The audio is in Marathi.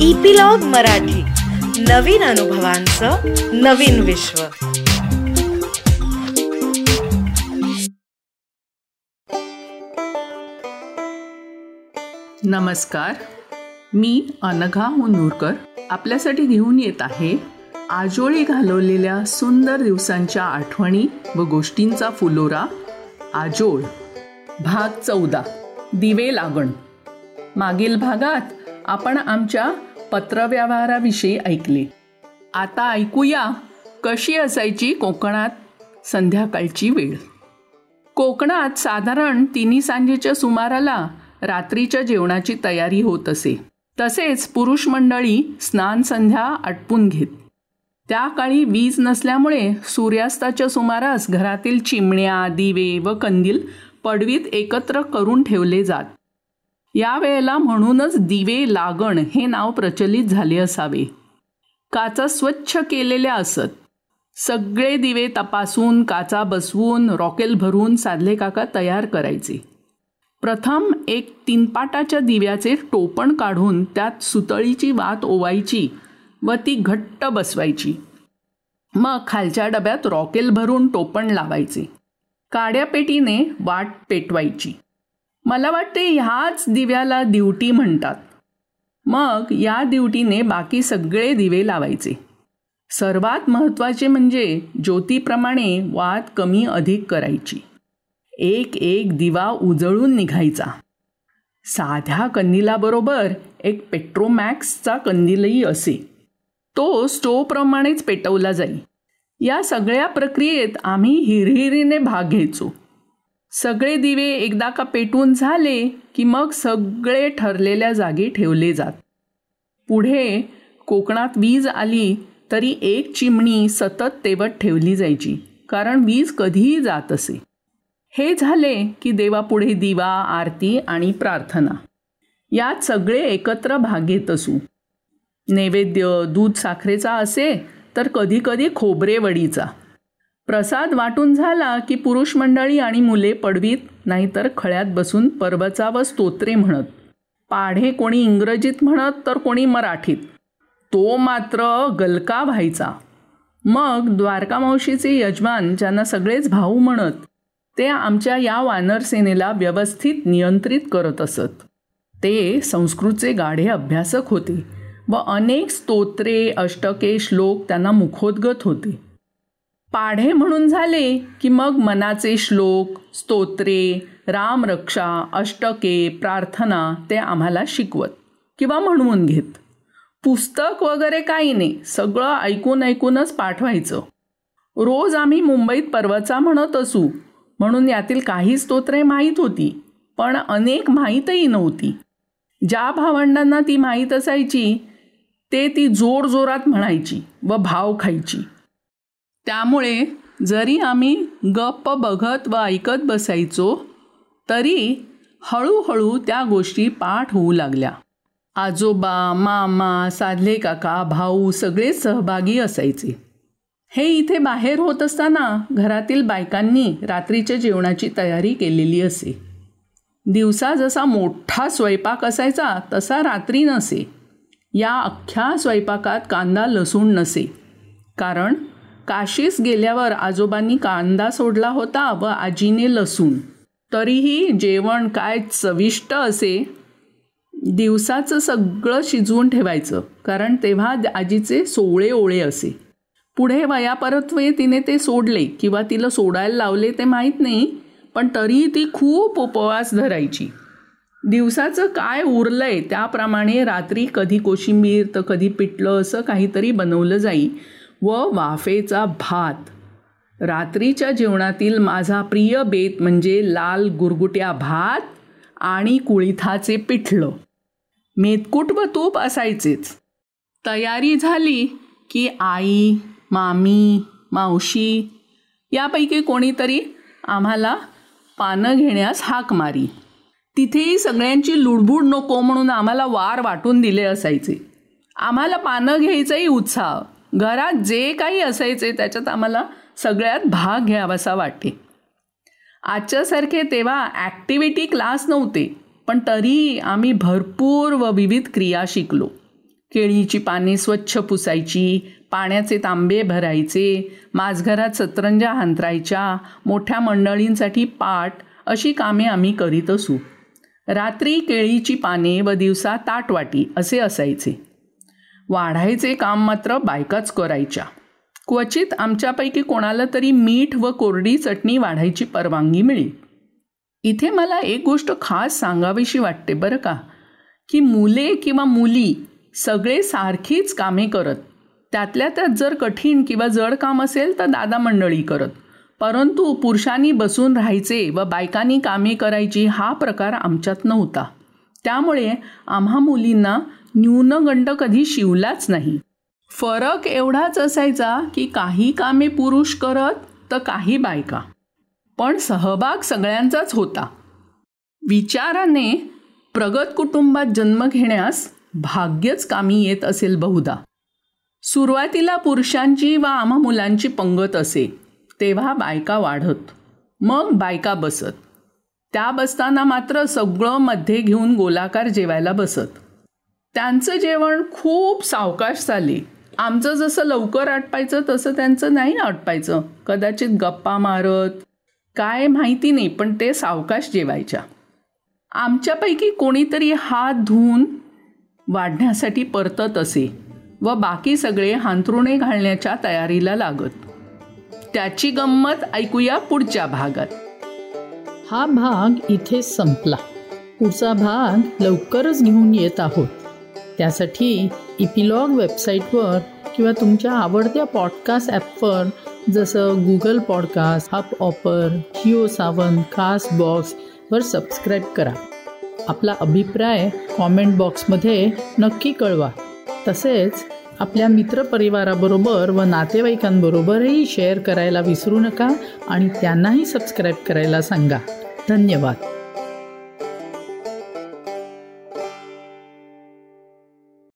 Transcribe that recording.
इपिलॉग मराठी. नवीन अनुभवांचं नवीन विश्व. नमस्कार. मी अनघा मुनूरकर. आपल्यासाठी घेऊन येत आहे आजोळी घालवलेल्या सुंदर दिवसांच्या आठवणी व गोष्टींचा फुलोरा आजोळ. भाग चौदा. दिवे लागण. मागील भागात आपण आमच्या पत्रव्यवहाराविषयी ऐकले. आता ऐकूया कशी असायची कोकणात संध्याकाळची वेळ. कोकणात साधारण तिन्ही सांजेच्या सुमाराला रात्रीच्या जेवणाची तयारी होत असे. तसेच पुरुष मंडळी स्नान संध्या आटपून घेत. त्या काळी वीज नसल्यामुळे सूर्यास्ताच्या सुमारास घरातील चिमण्या दिवे व कंदील पडवीत एकत्र करून ठेवले जात. यावेळेला म्हणूनच दिवे लागण हे नाव प्रचलित झाले असावे. काचा स्वच्छ केलेल्या असत. सगळे दिवे तपासून काचा बसवून रॉकेल भरून साधले काका तयार करायचे. प्रथम एक तीनपाटाच्या दिव्याचे टोपण काढून त्यात सुतळीची वात ओवायची व ती घट्ट बसवायची. मग खालच्या डब्यात रॉकेल भरून टोपण लावायचे. काड्यापेटीने वाट पेटवायची. मला वाटते ह्याच दिव्याला दिवटी म्हणतात. मग या दिवटीने बाकी सगळे दिवे लावायचे. सर्वात महत्त्वाचे म्हणजे ज्योतीप्रमाणे वाद कमी अधिक करायची. एक एक दिवा उजळून निघायचा. साध्या कंदिलाबरोबर एक पेट्रोमॅक्सचा कंदीलही असे. तो स्टोप्रमाणेच पेटवला जाई. या सगळ्या प्रक्रियेत आम्ही हिरहिरीने भाग घ्यायचो. सगळे दिवे एकदा का पेटून झाले की मग सगळे ठरलेल्या जागी ठेवले जात. पुढे कोकणात वीज आली तरी एक चिमणी सतत तेवत ठेवली जायची कारण वीज कधीही जात असे. हे झाले की देवापुढे दिवा आरती आणि प्रार्थना. यात सगळे एकत्र भाग घेत असू. नैवेद्य दूध साखरेचा असे तर कधीकधी खोबरेवडीचा प्रसाद वाटून झाला की पुरुष मंडळी आणि मुले पडवीत नाहीतर खळ्यात बसून परबचा व स्तोत्रे म्हणत. पाढे कोणी इंग्रजीत म्हणत तर कोणी मराठीत. तो मात्र गलका व्हायचा. मग द्वारका मावशीचे यजमान ज्यांना सगळेच भाऊ म्हणत ते आमच्या या वानरसेनेला व्यवस्थित नियंत्रित करत असत. ते संस्कृतचे गाढे अभ्यासक होते व अनेक स्तोत्रे अष्टके श्लोक त्यांना मुखोद्गत होते. पाढे म्हणून झाले की मग मनाचे श्लोक स्तोत्रे रामरक्षा अष्टके प्रार्थना ते आम्हाला शिकवत किंवा म्हणवून घेत. पुस्तक वगैरे काही नाही सगळं ऐकून ऐकूनच पाठवायचं. रोज आम्ही मुंबईत पर्वचा म्हणत असू म्हणून यातील काही स्तोत्रे माहीत होती पण अनेक माहीतही नव्हती. ज्या भावंडांना ती माहीत असायची ते ती जोरजोरात म्हणायची व भाव खायची. त्यामुळे जरी आम्ही गप्प बघत व ऐकत बसायचो तरी हळूहळू त्या गोष्टी पाठ होऊ लागल्या. आजोबा मामा साधले काका भाऊ सगळे सहभागी असायचे. हे इथे बाहेर होत असताना घरातील बायकांनी रात्रीच्या जेवणाची तयारी केलेली असे. दिवसा जसा मोठा स्वयंपाक असायचा तसा रात्री नसे. या अख्ख्या स्वयंपाकात कांदा लसूण नसे. कारण काशीस गेल्यावर आजोबांनी कांदा सोडला होता व आजीने लसूण. तरीही जेवण काय चविष्ट असे? दिवसाचं सगळं शिजवून ठेवायचं कारण तेव्हा आजीचे सोळे ओळे असे. पुढे वयापरत्वे तिने ते सोडले किंवा तिला सोडायला लावले ते माहीत नाही पण तरीही ती खूप उपवास धरायची. दिवसाचं काय उरलंय त्याप्रमाणे रात्री कधी कोशिंबीर तर कधी पिठलं असं काहीतरी बनवलं जाई. व वाफेचा भात. रात्रीच्या जेवणातील माझा प्रिय बेत म्हणजे लाल गुरगुट्या भात आणि कुळिथाचे पिठलं. मेतकूट व तूप असायचेच. तयारी झाली की आई मामी मावशी यापैकी कोणीतरी आम्हाला पानं घेण्यास हाक मारी. तिथेही सगळ्यांची लुडबुड नको म्हणून आम्हाला वार वाटून दिले असायचे. आम्हाला पानं घ्यायचाही उत्साह. घरात जे काही असायचे त्याच्यात आम्हाला सगळ्यात भाग घ्यावासा वाटे आजच्यासारखे तेव्हा ॲक्टिव्हिटी क्लास नव्हते पण तरी आम्ही भरपूर व विविध क्रिया शिकलो. केळीची पाने स्वच्छ पुसायची पाण्याचे तांबे भरायचे माझघरात सतरंजा हांतरायच्या मोठ्या मंडळींसाठी पाट अशी कामे आम्ही करीत असू. रात्री केळीची पाने व दिवसा ताटवाटी असे असायचे. वाढायचे काम मात्र बायकाच करायच्या. क्वचित आमच्यापैकी कोणाला तरी मीठ व कोरडी चटणी वाढायची परवानगी मिळी इथे मला एक गोष्ट खास सांगावीशी वाटते बरं का की मुले किंवा मुली सगळे सारखीच कामे करत त्यातल्या त्यात जर कठीण किंवा जड काम असेल तर दादा मंडळी करत परंतु पुरुषांनी बसून राहायचे व बायकांनी कामे करायची हा प्रकार आमच्यात नव्हता. त्यामुळे आम्हा मुलींना न्यूनगंड कधी शिवलाच नाही. फरक एवढाच असायचा की काही कामे पुरुष करत तर काही बायका. पण सहभाग सगळ्यांचाच होता. विचाराने प्रगत कुटुंबात जन्म घेण्यास भाग्यच कामी येत असेल बहुधा. सुरुवातीला पुरुषांची वा आम्हा मुलांची पंगत असे तेव्हा बायका वाढत मग बायका बसत. त्या बसताना मात्र सगळं मध्ये घेऊन गोलाकार जेवायला बसत. त्यांचं जेवण खूप सावकाश चाले आमचं जसं लवकर आटपायचं तसं त्यांचं नाही आटपायचं. कदाचित गप्पा मारत काय माहिती नाही पण ते सावकाश जेवायच्या. आमच्यापैकी कोणीतरी हात धुवून वाढण्यासाठी परतत असे व बाकी सगळे हांतरुणे घालण्याच्या तयारीला लागत. त्याची गंमत ऐकूया पुढच्या भागात. हा भाग इथे संपला. पुढचा भाग लवकरच घेऊन येत आहोत. त्यासाठी इपिलॉग वेबसाईटवर किंवा तुमच्या आवडत्या पॉडकास्ट ॲपवर जसं Google podcast Hubhopper Jio Saavn caste बॉक्सवर सबस्क्राईब करा. आपला अभिप्राय कॉमेंट बॉक्समध्ये नक्की कळवा. तसेच आपल्या मित्रपरिवाराबरोबर व नातेवाईकांबरोबरही शेअर करायला विसरू नका आणि त्यांनाही सबस्क्राईब करायला सांगा. धन्यवाद.